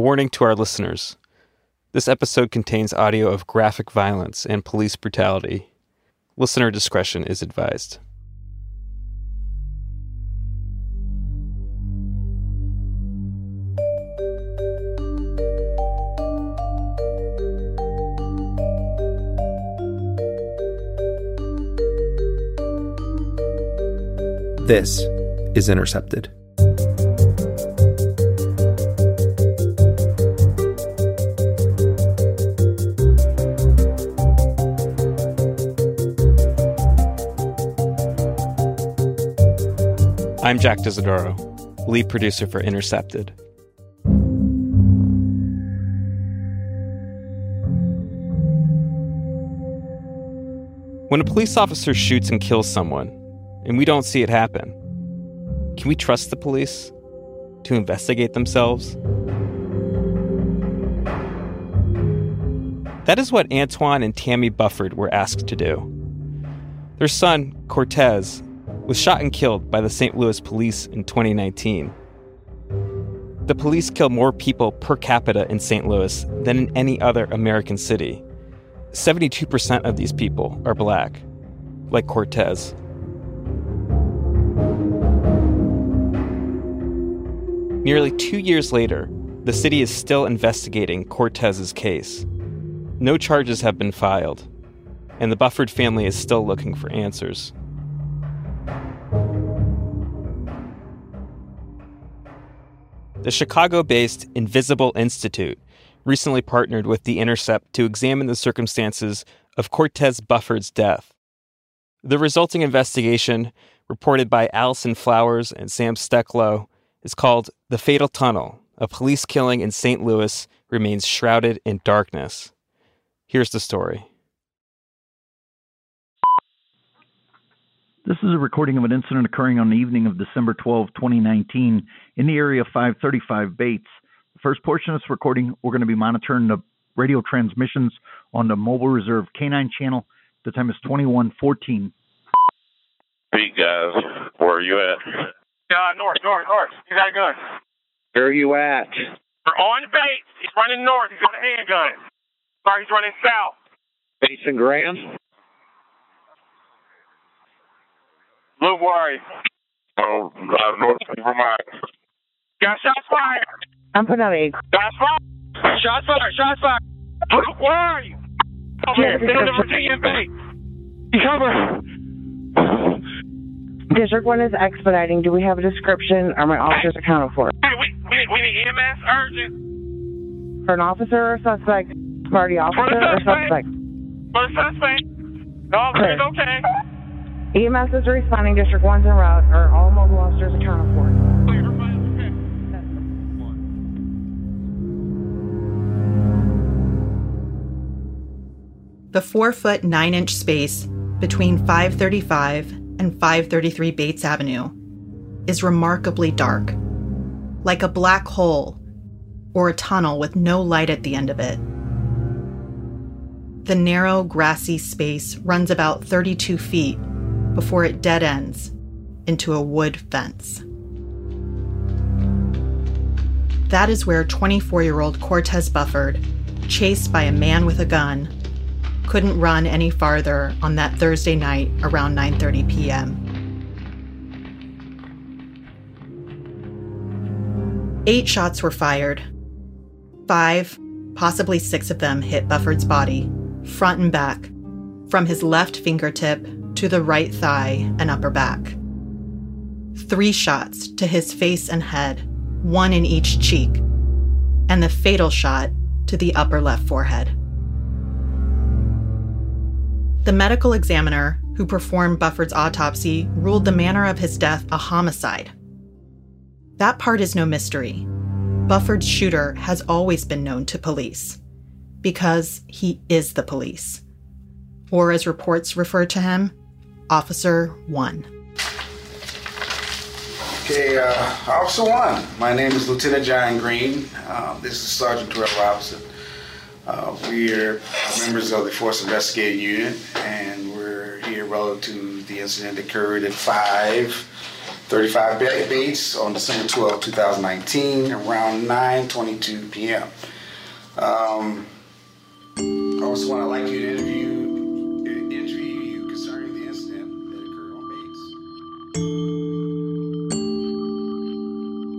warning to our listeners this episode contains audio of graphic violence and police brutality. Listener discretion is advised. This is Intercepted. I'm Jack D'Isidoro, lead producer for Intercepted. When a police officer shoots and kills someone, and we don't see it happen, can we trust the police to investigate themselves? That is what Antoine and Tammy Bufford were asked to do. Their son, Cortez, was shot and killed by the St. Louis police in 2019. The police kill more people per capita in St. Louis than in any other American city. 72% of these people are black, like Cortez. Nearly two years later, the city is still investigating Cortez's case. No charges have been filed, and the Bufford family is still looking for answers. The Chicago based Invisible Institute recently partnered with The Intercept to examine the circumstances of Cortez Bufford's death. The resulting investigation, reported by Allison Flowers and Sam Stecklow, is called The Fatal Tunnel A Police Killing in St. Louis Remains Shrouded in Darkness. Here's the story. This is a recording of an incident occurring on the evening of December 12, 2019, in the area of 535 Bates. The first portion of this recording, we're going to be monitoring the radio transmissions on the Mobile Reserve K9 channel. The time is 2114. Pete guys, where are you at? Uh, north, north, north. He's got a gun. Where are you at? We're on Bates. He's running north. He's got a handgun. Sorry, he's running south. Bates and Grand? Blue Worry. Oh, uh, north of Vermont. Got shots fired. I'm putting out a Shots fired. Shots fired. Shots fired. Blue, where are you? Over here. Stay on the Virginia Bates. You cover. District 1 is expediting. Do we have a description? Are my officers accounted for? Hey, we, we, we need EMS urgent. For an officer or suspect? Party officer or suspect. suspect? For the suspect. The officer's okay. EMS is responding. District 1's en route. Are all mobile officers accounted for? The 4 foot 9 inch space between 535 and 533 Bates Avenue is remarkably dark, like a black hole or a tunnel with no light at the end of it. The narrow, grassy space runs about 32 feet before it dead ends into a wood fence. That is where 24 year old Cortez Bufford, chased by a man with a gun, couldn't run any farther on that Thursday night around 9:30 p.m. 8 shots were fired. 5, possibly 6 of them hit Bufford's body, front and back, from his left fingertip to the right thigh and upper back. 3 shots to his face and head, one in each cheek, and the fatal shot to the upper left forehead. The medical examiner who performed Bufford's autopsy ruled the manner of his death a homicide. That part is no mystery. Bufford's shooter has always been known to police because he is the police. Or as reports refer to him, Officer 1. Okay, uh, Officer 1, my name is Lieutenant John Green. Uh, this is Sergeant Terrell Robinson. Uh, we are members of the Force Investigating Unit, and we're here relative to the incident that occurred at 5:35 Bates on December 12, 2019, around 9:22 p.m. Um, Officer One, I'd like you to interview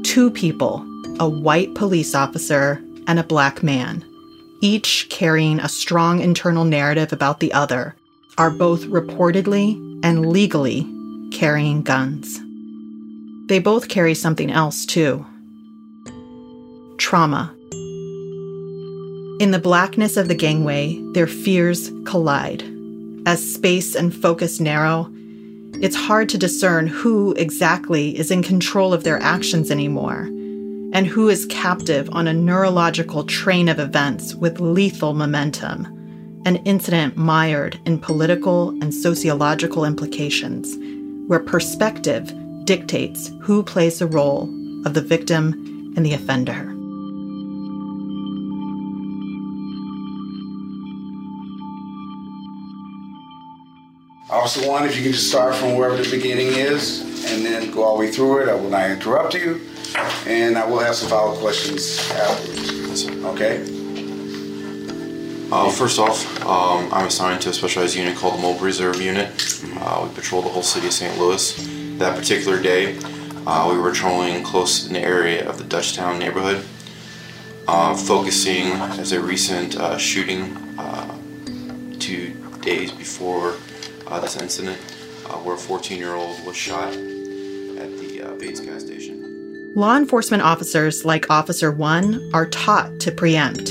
Two people, a white police officer and a black man, each carrying a strong internal narrative about the other, are both reportedly and legally carrying guns. They both carry something else, too trauma. In the blackness of the gangway, their fears collide. As space and focus narrow, it's hard to discern who exactly is in control of their actions anymore and who is captive on a neurological train of events with lethal momentum, an incident mired in political and sociological implications, where perspective dictates who plays the role of the victim and the offender. Officer One, if you can just start from wherever the beginning is and then go all the way through it, I will not interrupt you, and I will have some follow-up questions afterwards. Okay? Uh, first off, um, I'm assigned to a specialized unit called the Mobile Reserve Unit. Uh, we patrol the whole city of St. Louis. That particular day, uh, we were patrolling close in the area of the Dutchtown neighborhood, uh, focusing as a recent uh, shooting uh, two days before uh, this incident, uh, where a 14-year-old was shot at the uh, Bates gas station. Law enforcement officers like Officer 1 are taught to preempt,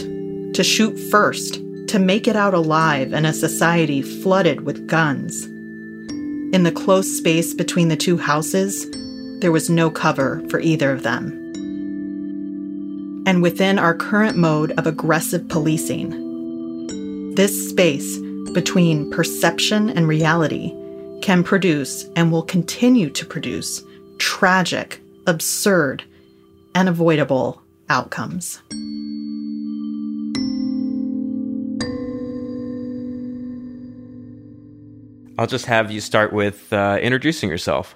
to shoot first, to make it out alive in a society flooded with guns. In the close space between the two houses, there was no cover for either of them. And within our current mode of aggressive policing, this space between perception and reality can produce and will continue to produce tragic, absurd, and avoidable outcomes. I'll just have you start with uh, introducing yourself.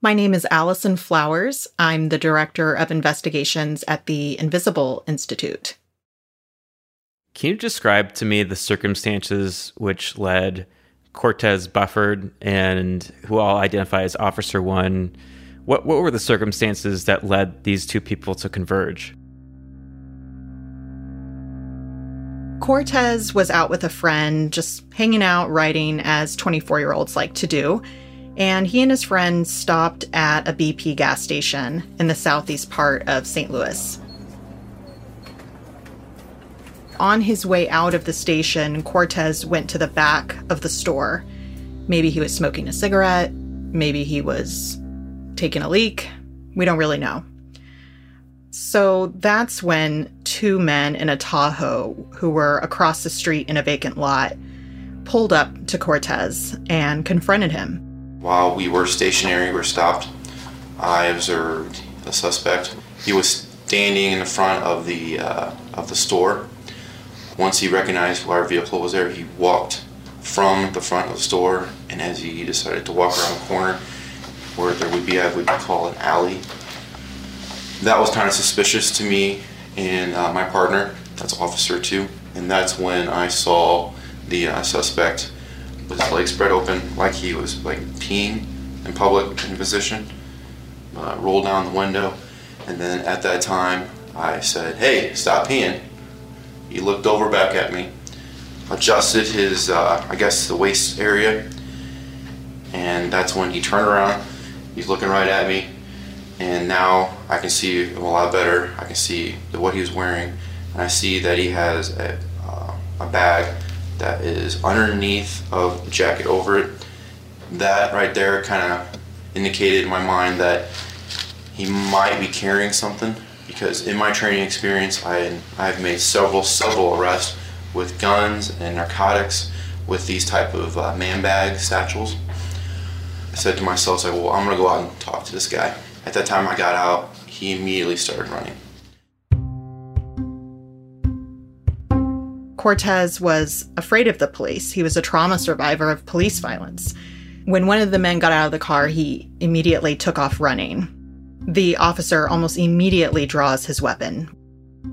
My name is Allison Flowers. I'm the Director of Investigations at the Invisible Institute. Can you describe to me the circumstances which led Cortez Bufford and who I'll identify as Officer One? What what were the circumstances that led these two people to converge? Cortez was out with a friend, just hanging out, writing as 24 year olds like to do. And he and his friend stopped at a BP gas station in the southeast part of St. Louis. On his way out of the station, Cortez went to the back of the store. Maybe he was smoking a cigarette, maybe he was taking a leak. We don't really know. So that's when two men in a Tahoe who were across the street in a vacant lot pulled up to Cortez and confronted him. While we were stationary, we were stopped. I observed the suspect. He was standing in the front of the uh, of the store. Once he recognized our vehicle was there, he walked from the front of the store, and as he decided to walk around the corner, where there would be, I would call an alley, that was kind of suspicious to me and uh, my partner, that's Officer 2, and that's when I saw the uh, suspect with his legs spread open, like he was like peeing in public in position, uh, roll down the window, and then at that time I said, "Hey, stop peeing." He looked over back at me, adjusted his, uh, I guess, the waist area, and that's when he turned around. He's looking right at me, and now I can see him a lot better. I can see what he was wearing, and I see that he has a, uh, a bag that is underneath of the jacket over it. That right there kind of indicated in my mind that he might be carrying something because in my training experience, I I've made several several arrests with guns and narcotics with these type of uh, man bag satchels. I said to myself, like, well, I'm gonna go out and talk to this guy. At that time, I got out. He immediately started running. Cortez was afraid of the police. He was a trauma survivor of police violence. When one of the men got out of the car, he immediately took off running. The officer almost immediately draws his weapon.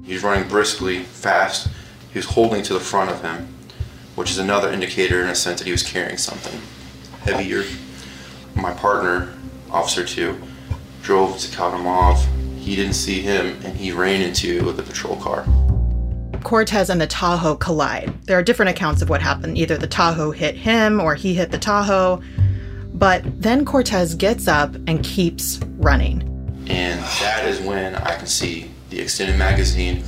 He's running briskly, fast. He's holding to the front of him, which is another indicator in a sense that he was carrying something heavier. My partner, Officer 2, drove to cut him off. He didn't see him and he ran into the patrol car. Cortez and the Tahoe collide. There are different accounts of what happened. Either the Tahoe hit him or he hit the Tahoe. But then Cortez gets up and keeps running. And that is when I can see the extended magazine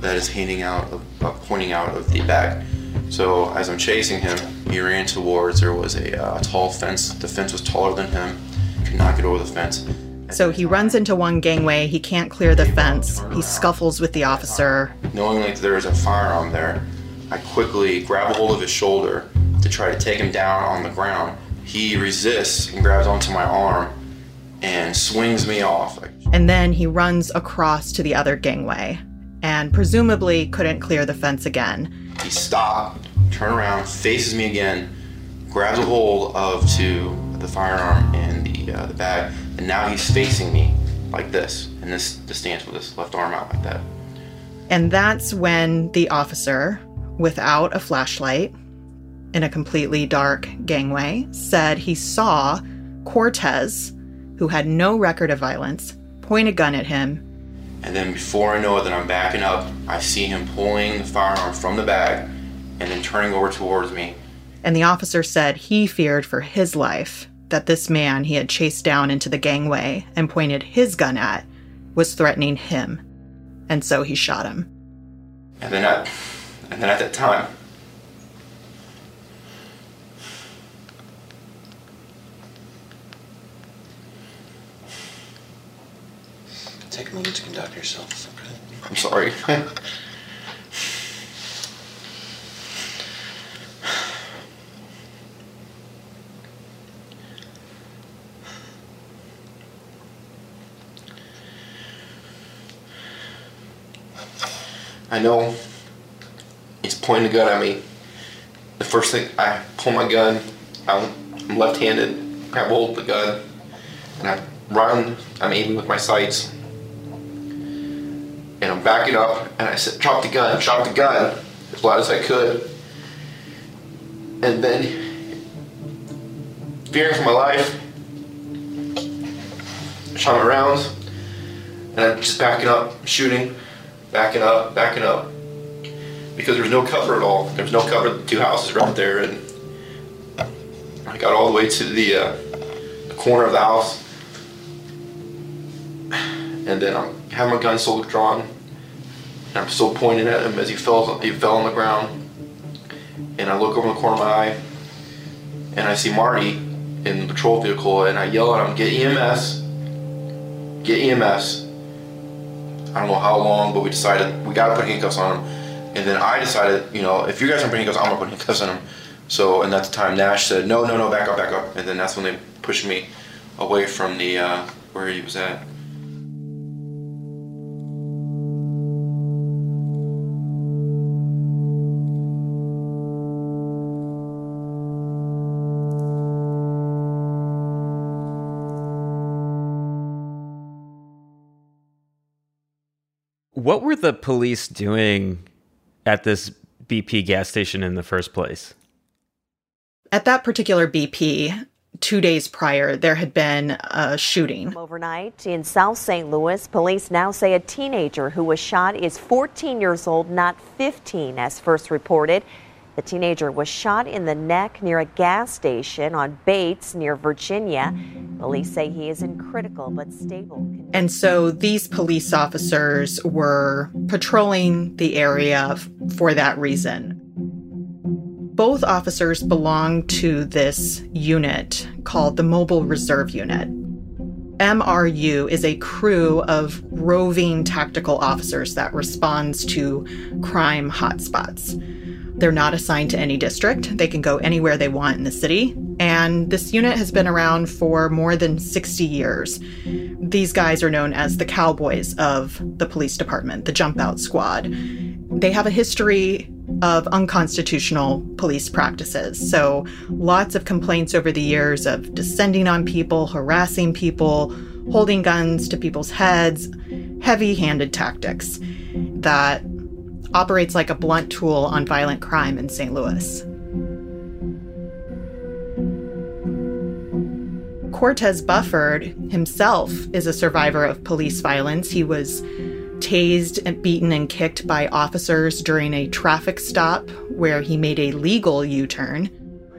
that is handing out, uh, pointing out of the back. So as I'm chasing him, he ran towards, there was a uh, tall fence. The fence was taller than him, could not get over the fence. So he runs into one gangway, he can't clear the fence, he scuffles with the officer. Knowing that there is a firearm there, I quickly grab a hold of his shoulder to try to take him down on the ground. He resists and grabs onto my arm and swings me off. And then he runs across to the other gangway and presumably couldn't clear the fence again. He stopped, turned around, faces me again, grabs a hold of to the firearm and the, uh, the bag, and now he's facing me like this, in this, this stance with his left arm out like that. And that's when the officer, without a flashlight, in a completely dark gangway, said he saw Cortez, who had no record of violence, point a gun at him. And then before I know it that I'm backing up, I see him pulling the firearm from the bag and then turning over towards me. And the officer said he feared for his life that this man he had chased down into the gangway and pointed his gun at was threatening him. And so he shot him. And then at, and then at that time, Take a moment to conduct yourself, okay? I'm sorry. I know he's pointing a gun at me. The first thing I pull my gun, I'm left-handed, grab hold of the gun, and I run. I'm aiming with my sights, and I'm backing up. And I said, "Drop the gun! Drop the gun!" as loud as I could. And then, fearing for my life, I shot my rounds, and I'm just backing up, shooting backing up, backing up, because there was no cover at all. There was no cover. The two houses right there, and I got all the way to the, uh, the corner of the house, and then I'm having my gun still drawn, and I'm still pointing at him as he fell. He fell on the ground, and I look over the corner of my eye, and I see Marty in the patrol vehicle, and I yell at him, "Get EMS! Get EMS!" I don't know how long, but we decided we gotta put handcuffs on him. And then I decided, you know, if you guys aren't putting handcuffs, I'm gonna put handcuffs on him. So, and at the time, Nash said, no, no, no, back up, back up. And then that's when they pushed me away from the uh, where he was at. What were the police doing at this BP gas station in the first place? At that particular BP, two days prior, there had been a shooting. Overnight in South St. Louis, police now say a teenager who was shot is 14 years old, not 15, as first reported. The teenager was shot in the neck near a gas station on Bates near Virginia. Police say he is in critical but stable condition. And so these police officers were patrolling the area for that reason. Both officers belong to this unit called the Mobile Reserve Unit. MRU is a crew of roving tactical officers that responds to crime hotspots. They're not assigned to any district. They can go anywhere they want in the city. And this unit has been around for more than 60 years. These guys are known as the cowboys of the police department, the jump out squad. They have a history of unconstitutional police practices. So, lots of complaints over the years of descending on people, harassing people, holding guns to people's heads, heavy handed tactics that operates like a blunt tool on violent crime in St. Louis. Cortez Bufford himself is a survivor of police violence. He was tased and beaten and kicked by officers during a traffic stop where he made a legal U turn.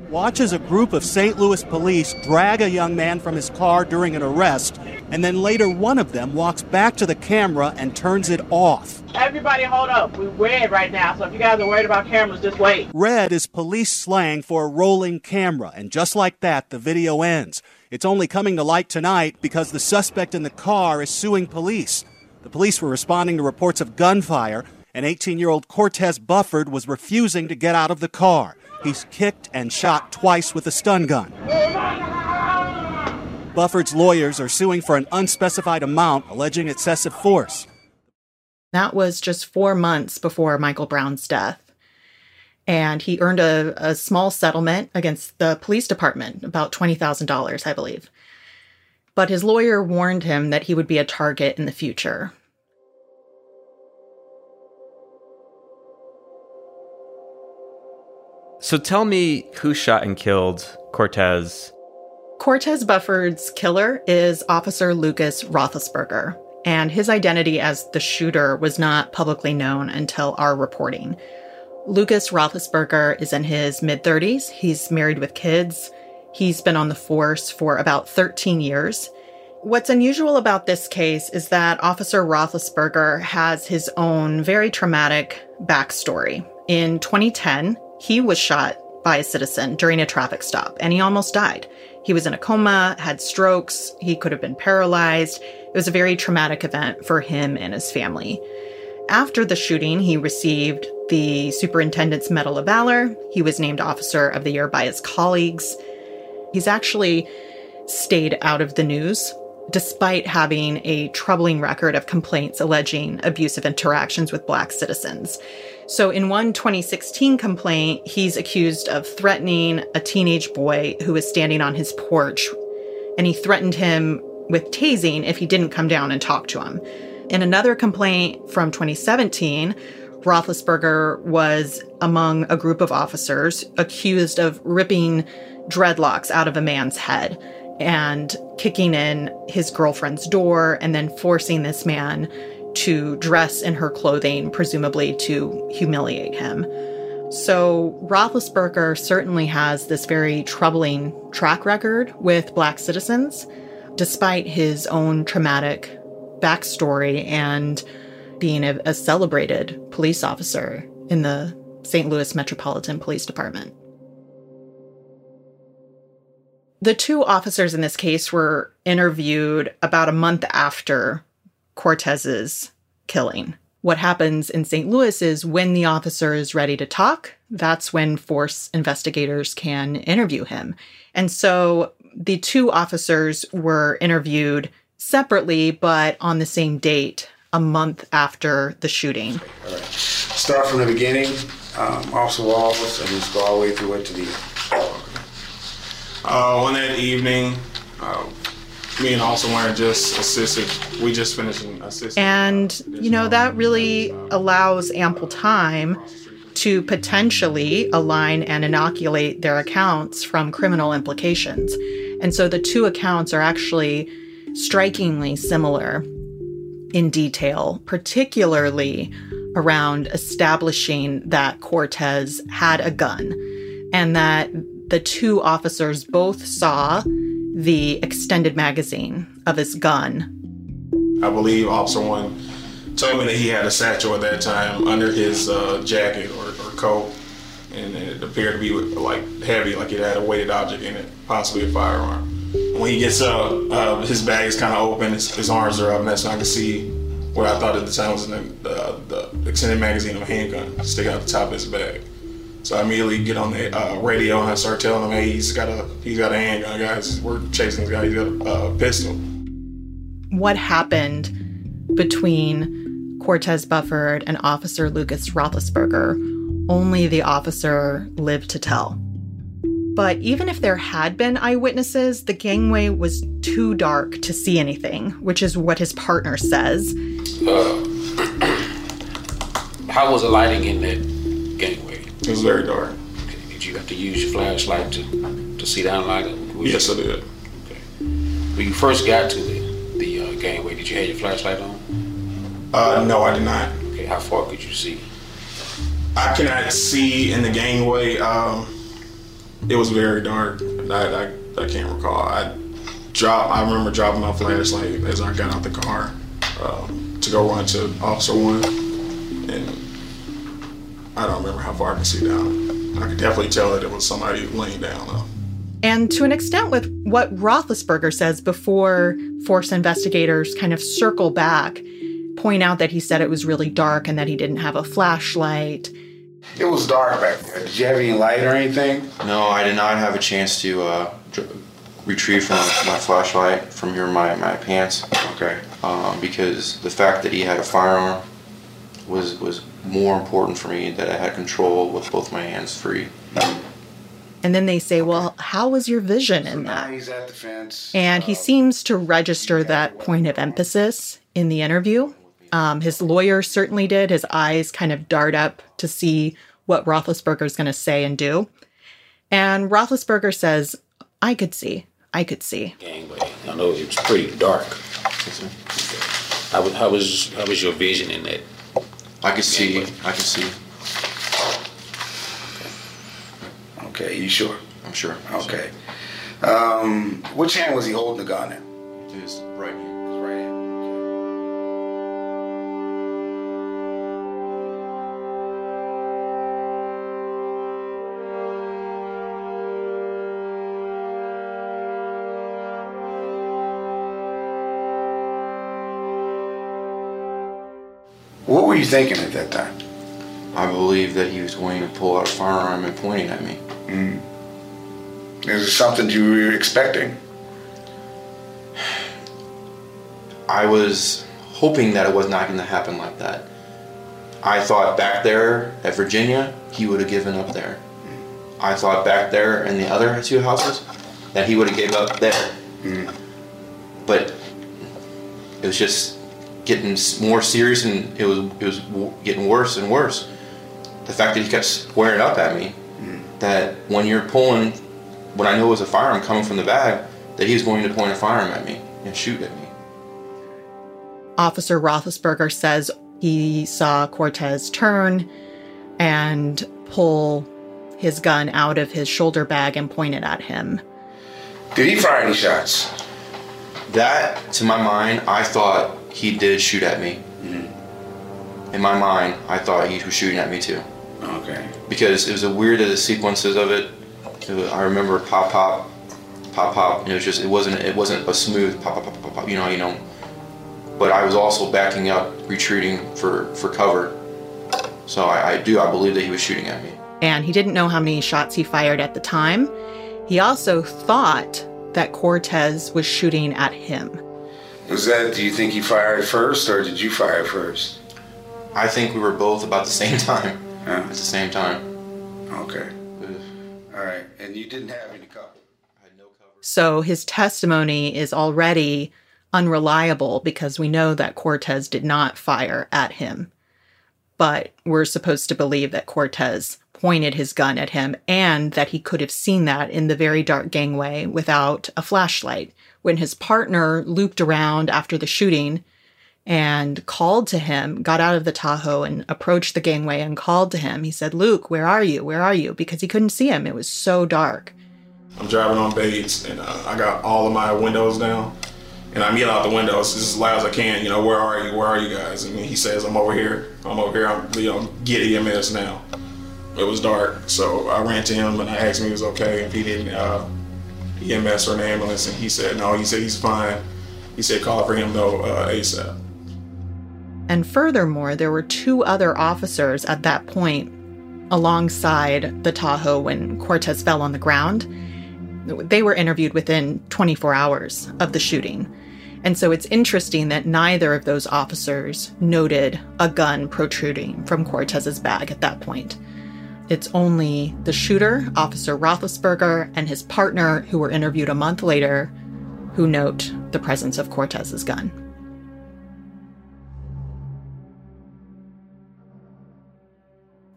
Watches a group of St. Louis police drag a young man from his car during an arrest, and then later one of them walks back to the camera and turns it off. Everybody hold up. We're red right now, so if you guys are worried about cameras, just wait. Red is police slang for a rolling camera, and just like that, the video ends. It's only coming to light tonight because the suspect in the car is suing police. The police were responding to reports of gunfire, and 18 year old Cortez Bufford was refusing to get out of the car. He's kicked and shot twice with a stun gun. Bufford's lawyers are suing for an unspecified amount, alleging excessive force. That was just four months before Michael Brown's death. And he earned a, a small settlement against the police department, about $20,000, I believe. But his lawyer warned him that he would be a target in the future. So tell me who shot and killed Cortez. Cortez Bufford's killer is Officer Lucas Roethlisberger, and his identity as the shooter was not publicly known until our reporting. Lucas Roethlisberger is in his mid 30s. He's married with kids. He's been on the force for about 13 years. What's unusual about this case is that Officer Roethlisberger has his own very traumatic backstory. In 2010, he was shot by a citizen during a traffic stop and he almost died. He was in a coma, had strokes, he could have been paralyzed. It was a very traumatic event for him and his family. After the shooting, he received the Superintendent's Medal of Valor. He was named Officer of the Year by his colleagues. He's actually stayed out of the news despite having a troubling record of complaints alleging abusive interactions with Black citizens. So, in one 2016 complaint, he's accused of threatening a teenage boy who was standing on his porch, and he threatened him with tasing if he didn't come down and talk to him. In another complaint from 2017, Roethlisberger was among a group of officers accused of ripping dreadlocks out of a man's head and kicking in his girlfriend's door and then forcing this man to dress in her clothing, presumably to humiliate him. So, Roethlisberger certainly has this very troubling track record with Black citizens, despite his own traumatic backstory and being a, a celebrated police officer in the St. Louis Metropolitan Police Department. The two officers in this case were interviewed about a month after Cortez's killing. What happens in St. Louis is when the officer is ready to talk, that's when force investigators can interview him. And so the two officers were interviewed separately, but on the same date, a month after the shooting. All right. Start from the beginning, um, Officer Wallace, and just go all the way through it to the. Uh, on that evening, uh, me and Officer Warren just assisted. We just finished assisting. And, you know, that really allows ample time to potentially align and inoculate their accounts from criminal implications. And so the two accounts are actually strikingly similar in detail, particularly around establishing that Cortez had a gun and that the two officers both saw the extended magazine of his gun. I believe Officer One told me that he had a satchel at that time under his uh, jacket or, or, coat, and it appeared to be like heavy, like it had a weighted object in it, possibly a firearm. when he gets up, uh, his bag is kind of open, his, his, arms are up, and that's when I can see what I thought at the time was the, the, the extended magazine of a handgun sticking out the top of his bag. So I immediately get on the uh, radio and I start telling him, "Hey, he's got a he's got a handgun, guys. We're chasing this guy. He's got a, a pistol." What happened between Cortez Bufford and Officer Lucas Roethlisberger? Only the officer lived to tell. But even if there had been eyewitnesses, the gangway was too dark to see anything, which is what his partner says. Uh, how was the lighting in that gangway? It was very dark. Okay. Did you have to use your flashlight to, to see down light? Yes, I did. Okay. When you first got to the, the uh, gangway, did you have your flashlight on? Uh, no, I did not. Okay, how far could you see? I cannot see in the gangway. Um, it was very dark. I, I, I can't recall. I dropped. I remember dropping my flashlight as I got out the car um, to go run to Officer One, and I don't remember how far I could see down. I could definitely tell that it was somebody laying down though. And to an extent, with what Roethlisberger says before force investigators kind of circle back, point out that he said it was really dark and that he didn't have a flashlight it was dark back there. Did you have any light or anything? No, I did not have a chance to uh, retrieve from my, flashlight from your my, my pants. Okay. Um, because the fact that he had a firearm was was more important for me that I had control with both my hands free. And then they say, "Well, how was your vision in that?" He's at the fence. And he seems to register that point of emphasis in the interview. Um, his lawyer certainly did. His eyes kind of dart up to see what Roethlisberger is going to say and do. And Roethlisberger says, I could see. I could see. Gangway. I know it's pretty dark. How, how was how was your vision in that? I can see. I can see. Okay, you sure? I'm sure. Okay. Um, which hand was he holding the gun in? His right hand. You thinking at that time? I believe that he was going to pull out a firearm and pointing at me. Mm. Is it something you were expecting? I was hoping that it was not going to happen like that. I thought back there at Virginia, he would have given up there. I thought back there in the other two houses that he would have gave up there. Mm. But it was just getting more serious and it was it was getting worse and worse. The fact that he kept squaring up at me, mm. that when you're pulling, when I know it was a firearm coming from the bag, that he was going to point a firearm at me and shoot at me. Officer Roethlisberger says he saw Cortez turn and pull his gun out of his shoulder bag and point it at him. Did he fire any shots? That, to my mind, I thought he did shoot at me. Mm-hmm. In my mind, I thought he was shooting at me too. Okay. Because it was a weird of the sequences of it. it was, I remember pop pop, pop pop. It was just it wasn't it wasn't a smooth pop pop pop pop pop. You know you know. But I was also backing up, retreating for for cover. So I, I do I believe that he was shooting at me. And he didn't know how many shots he fired at the time. He also thought that Cortez was shooting at him. Was that, do you think he fired first or did you fire first? I think we were both about the same time. Yeah. At the same time. Okay. All right. And you didn't have any cover? I had no cover. So his testimony is already unreliable because we know that Cortez did not fire at him. But we're supposed to believe that Cortez pointed his gun at him and that he could have seen that in the very dark gangway without a flashlight when his partner looped around after the shooting and called to him, got out of the Tahoe and approached the gangway and called to him. He said, Luke, where are you? Where are you? Because he couldn't see him. It was so dark. I'm driving on Bates and uh, I got all of my windows down. And I'm yelling out the windows as loud as I can, you know, where are you? Where are you guys? And he says, I'm over here. I'm over here. I'm, you know, get EMS now. It was dark. So I ran to him and I asked him if he was okay. If he didn't, uh, EMS or an ambulance, and he said no. He said he's fine. He said call for him though uh, ASAP. And furthermore, there were two other officers at that point alongside the Tahoe when Cortez fell on the ground. They were interviewed within 24 hours of the shooting. And so it's interesting that neither of those officers noted a gun protruding from Cortez's bag at that point. It's only the shooter, Officer Roethlisberger, and his partner, who were interviewed a month later, who note the presence of Cortez's gun.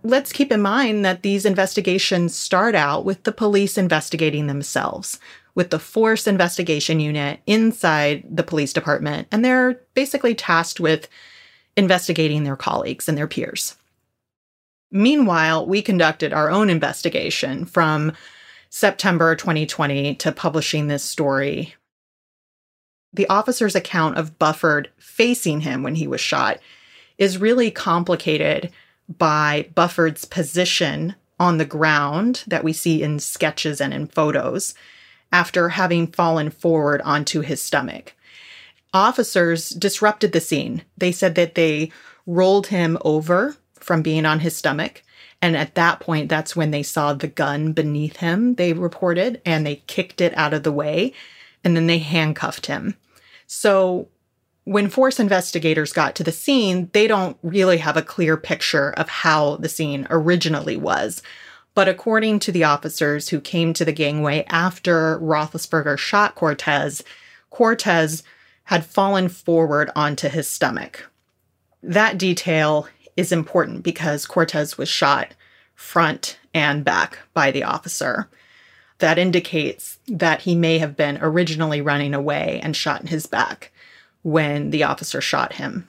let's keep in mind that these investigations start out with the police investigating themselves, with the Force Investigation Unit inside the police department, and they're basically tasked with investigating their colleagues and their peers. Meanwhile, we conducted our own investigation from September 2020 to publishing this story. The officer's account of Bufford facing him when he was shot is really complicated by Bufford's position on the ground that we see in sketches and in photos after having fallen forward onto his stomach. Officers disrupted the scene. They said that they rolled him over from being on his stomach. And at that point, that's when they saw the gun beneath him, they reported, and they kicked it out of the way. And then they handcuffed him. So when force investigators got to the scene, they don't really have a clear picture of how the scene originally was. But according to the officers who came to the gangway after Roethlisberger shot Cortez, Cortez had fallen forward onto his stomach. That detail is important because Cortez was shot front and back by the officer. That indicates that he may have been originally running away and shot in his back when the officer shot him.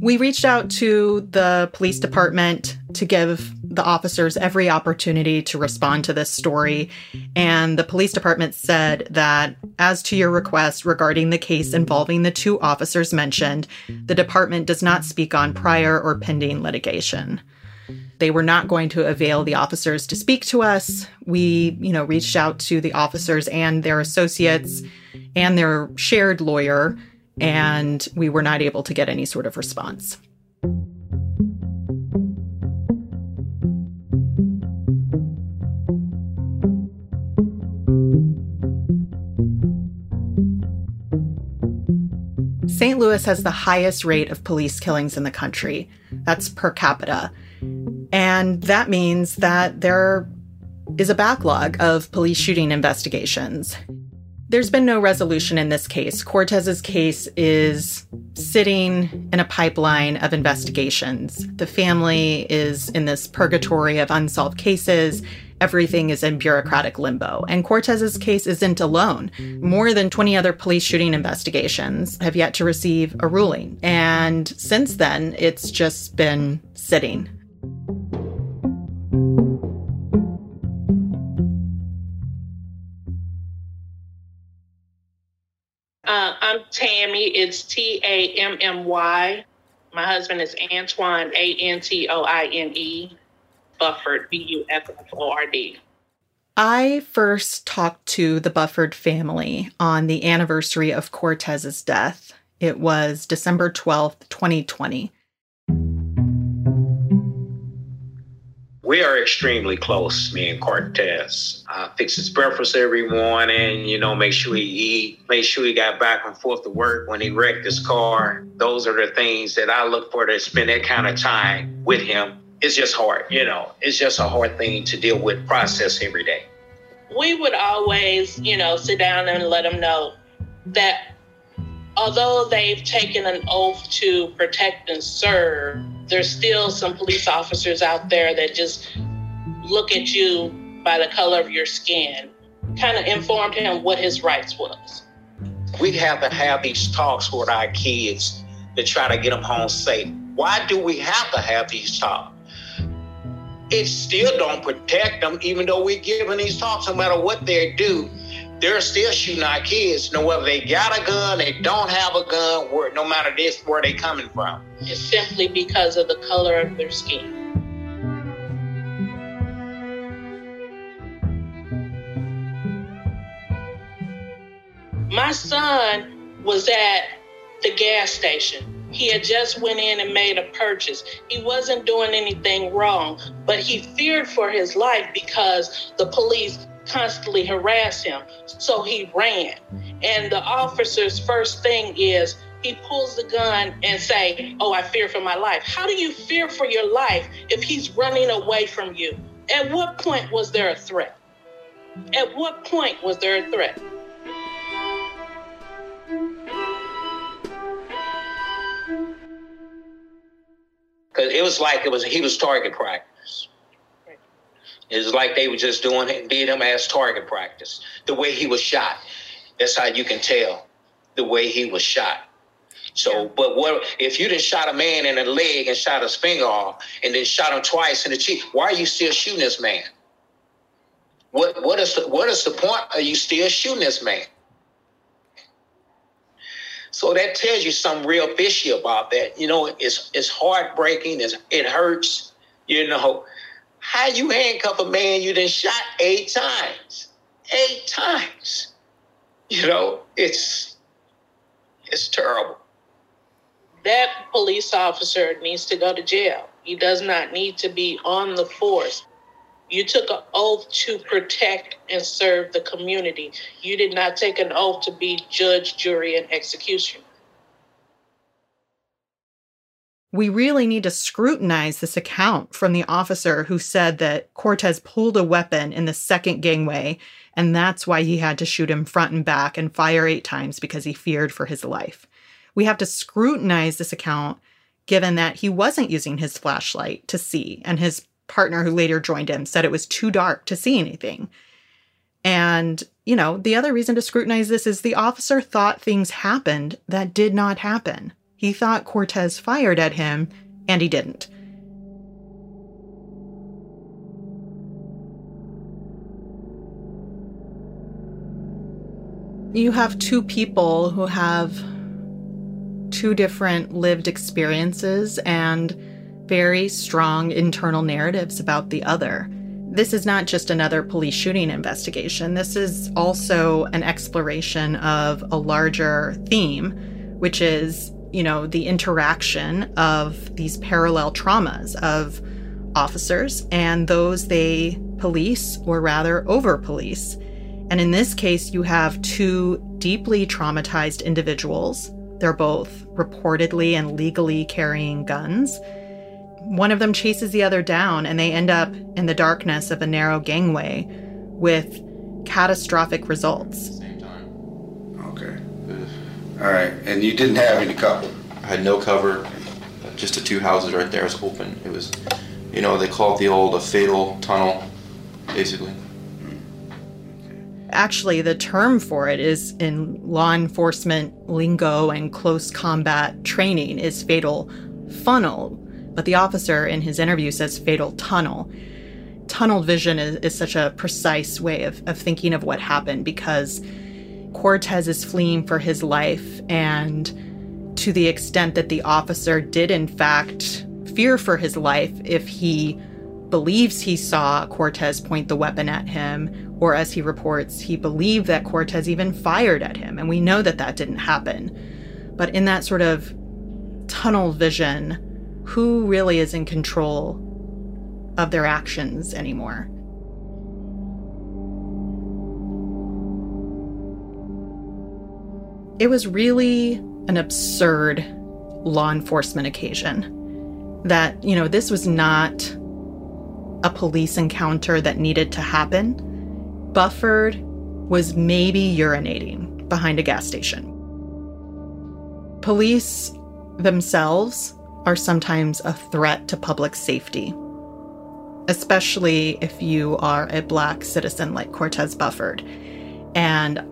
We reached out to the police department to give the officers every opportunity to respond to this story. And the police department said that, as to your request regarding the case involving the two officers mentioned, the department does not speak on prior or pending litigation. They were not going to avail the officers to speak to us. We, you know, reached out to the officers and their associates and their shared lawyer, and we were not able to get any sort of response. Louis has the highest rate of police killings in the country. That's per capita. And that means that there is a backlog of police shooting investigations. There's been no resolution in this case. Cortez's case is sitting in a pipeline of investigations. The family is in this purgatory of unsolved cases. Everything is in bureaucratic limbo. And Cortez's case isn't alone. More than 20 other police shooting investigations have yet to receive a ruling. And since then, it's just been sitting. Uh, I'm Tammy. It's T A M M Y. My husband is Antoine, A N T O I N E, Bufford, B U F F O R D. I first talked to the Bufford family on the anniversary of Cortez's death. It was December 12th, 2020. we are extremely close, me and Cortez. I fix his breakfast every morning, you know, make sure he eat, make sure he got back and forth to work when he wrecked his car. Those are the things that I look for to spend that kind of time with him. It's just hard, you know, it's just a hard thing to deal with, process every day. We would always, you know, sit down and let them know that although they've taken an oath to protect and serve, there's still some police officers out there that just look at you by the color of your skin. Kind of informed him what his rights was. We have to have these talks with our kids to try to get them home safe. Why do we have to have these talks? it still don't protect them, even though we're giving these talks, no matter what they do, they're still shooting our kids, no whether they got a gun, they don't have a gun, where, no matter this, where they coming from. It's simply because of the color of their skin. My son was at the gas station he had just went in and made a purchase. He wasn't doing anything wrong, but he feared for his life because the police constantly harassed him. So he ran. And the officer's first thing is he pulls the gun and say, "Oh, I fear for my life." How do you fear for your life if he's running away from you? At what point was there a threat? At what point was there a threat? Because it was like it was he was target practice. It was like they were just doing it, did him as target practice. The way he was shot, that's how you can tell the way he was shot. So, but what if you just shot a man in the leg and shot his finger off, and then shot him twice in the cheek? Why are you still shooting this man? What what is the, what is the point? Are you still shooting this man? So that tells you something real fishy about that. You know, it's it's heartbreaking. It's, it hurts. You know, how you handcuff a man you then shot eight times, eight times. You know, it's it's terrible. That police officer needs to go to jail. He does not need to be on the force. You took an oath to protect and serve the community. You did not take an oath to be judge, jury, and execution. We really need to scrutinize this account from the officer who said that Cortez pulled a weapon in the second gangway, and that's why he had to shoot him front and back and fire eight times because he feared for his life. We have to scrutinize this account given that he wasn't using his flashlight to see, and his partner who later joined him said it was too dark to see anything. And, you know, the other reason to scrutinize this is the officer thought things happened that did not happen. He thought Cortez fired at him, and he didn't. You have two people who have two different lived experiences and very strong internal narratives about the other. This is not just another police shooting investigation. This is also an exploration of a larger theme, which is, you know, the interaction of these parallel traumas of officers and those they police, or rather over police. And in this case, you have two deeply traumatized individuals. They're both reportedly and legally carrying guns one of them chases the other down, and they end up in the darkness of a narrow gangway with catastrophic results. Okay. All right. And you didn't have any cover? I had no cover. Just the two houses right there was open. It was, you know, they call it the old a fatal tunnel, basically. Actually, the term for it is in law enforcement lingo and close combat training is fatal funnel but the officer in his interview says fatal tunnel. Tunnel vision is, is such a precise way of, of thinking of what happened because Cortez is fleeing for his life, and to the extent that the officer did, in fact, fear for his life if he believes he saw Cortez point the weapon at him, or as he reports, he believed that Cortez even fired at him. And we know that that didn't happen. But in that sort of tunnel vision, who really is in control of their actions anymore. It was really an absurd law enforcement occasion. That, you know, this was not a police encounter that needed to happen. Bufford was maybe urinating behind a gas station. Police themselves are sometimes a threat to public safety, especially if you are a black citizen like Cortez Bufford. And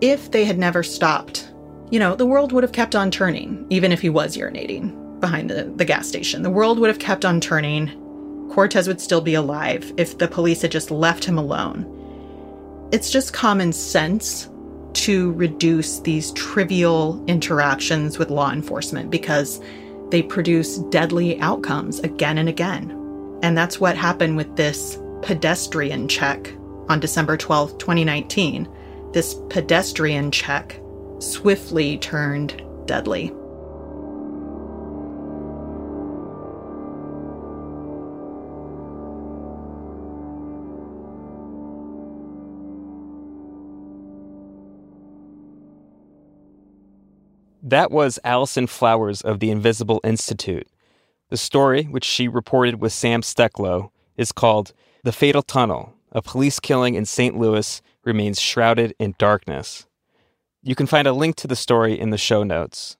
if they had never stopped, you know, the world would have kept on turning, even if he was urinating behind the, the gas station. The world would have kept on turning. Cortez would still be alive if the police had just left him alone. It's just common sense to reduce these trivial interactions with law enforcement because they produce deadly outcomes again and again. And that's what happened with this pedestrian check on December 12, 2019. this pedestrian check swiftly turned deadly. That was Allison Flowers of the Invisible Institute. The story, which she reported with Sam Stecklow, is called The Fatal Tunnel A Police Killing in St. Louis Remains Shrouded in Darkness. You can find a link to the story in the show notes.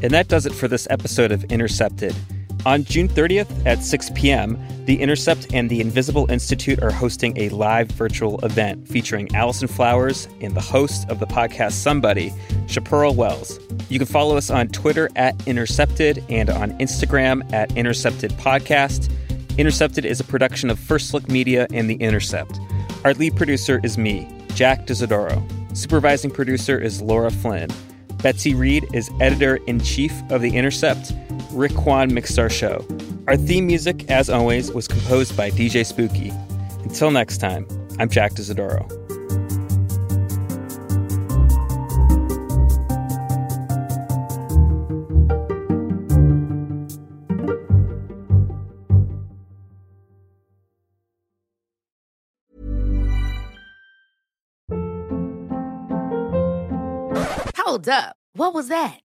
And that does it for this episode of Intercepted. On June 30th at 6 p.m., The Intercept and the Invisible Institute are hosting a live virtual event featuring Allison Flowers and the host of the podcast Somebody, Shapearl Wells. You can follow us on Twitter at Intercepted and on Instagram at Intercepted Podcast. Intercepted is a production of First Look Media and The Intercept. Our lead producer is me, Jack D'Isidoro. Supervising producer is Laura Flynn. Betsy Reed is editor in chief of The Intercept. Rick Kwan mixed our show. Our theme music, as always, was composed by DJ Spooky. Until next time, I'm Jack D'Isidoro. Hold up. What was that?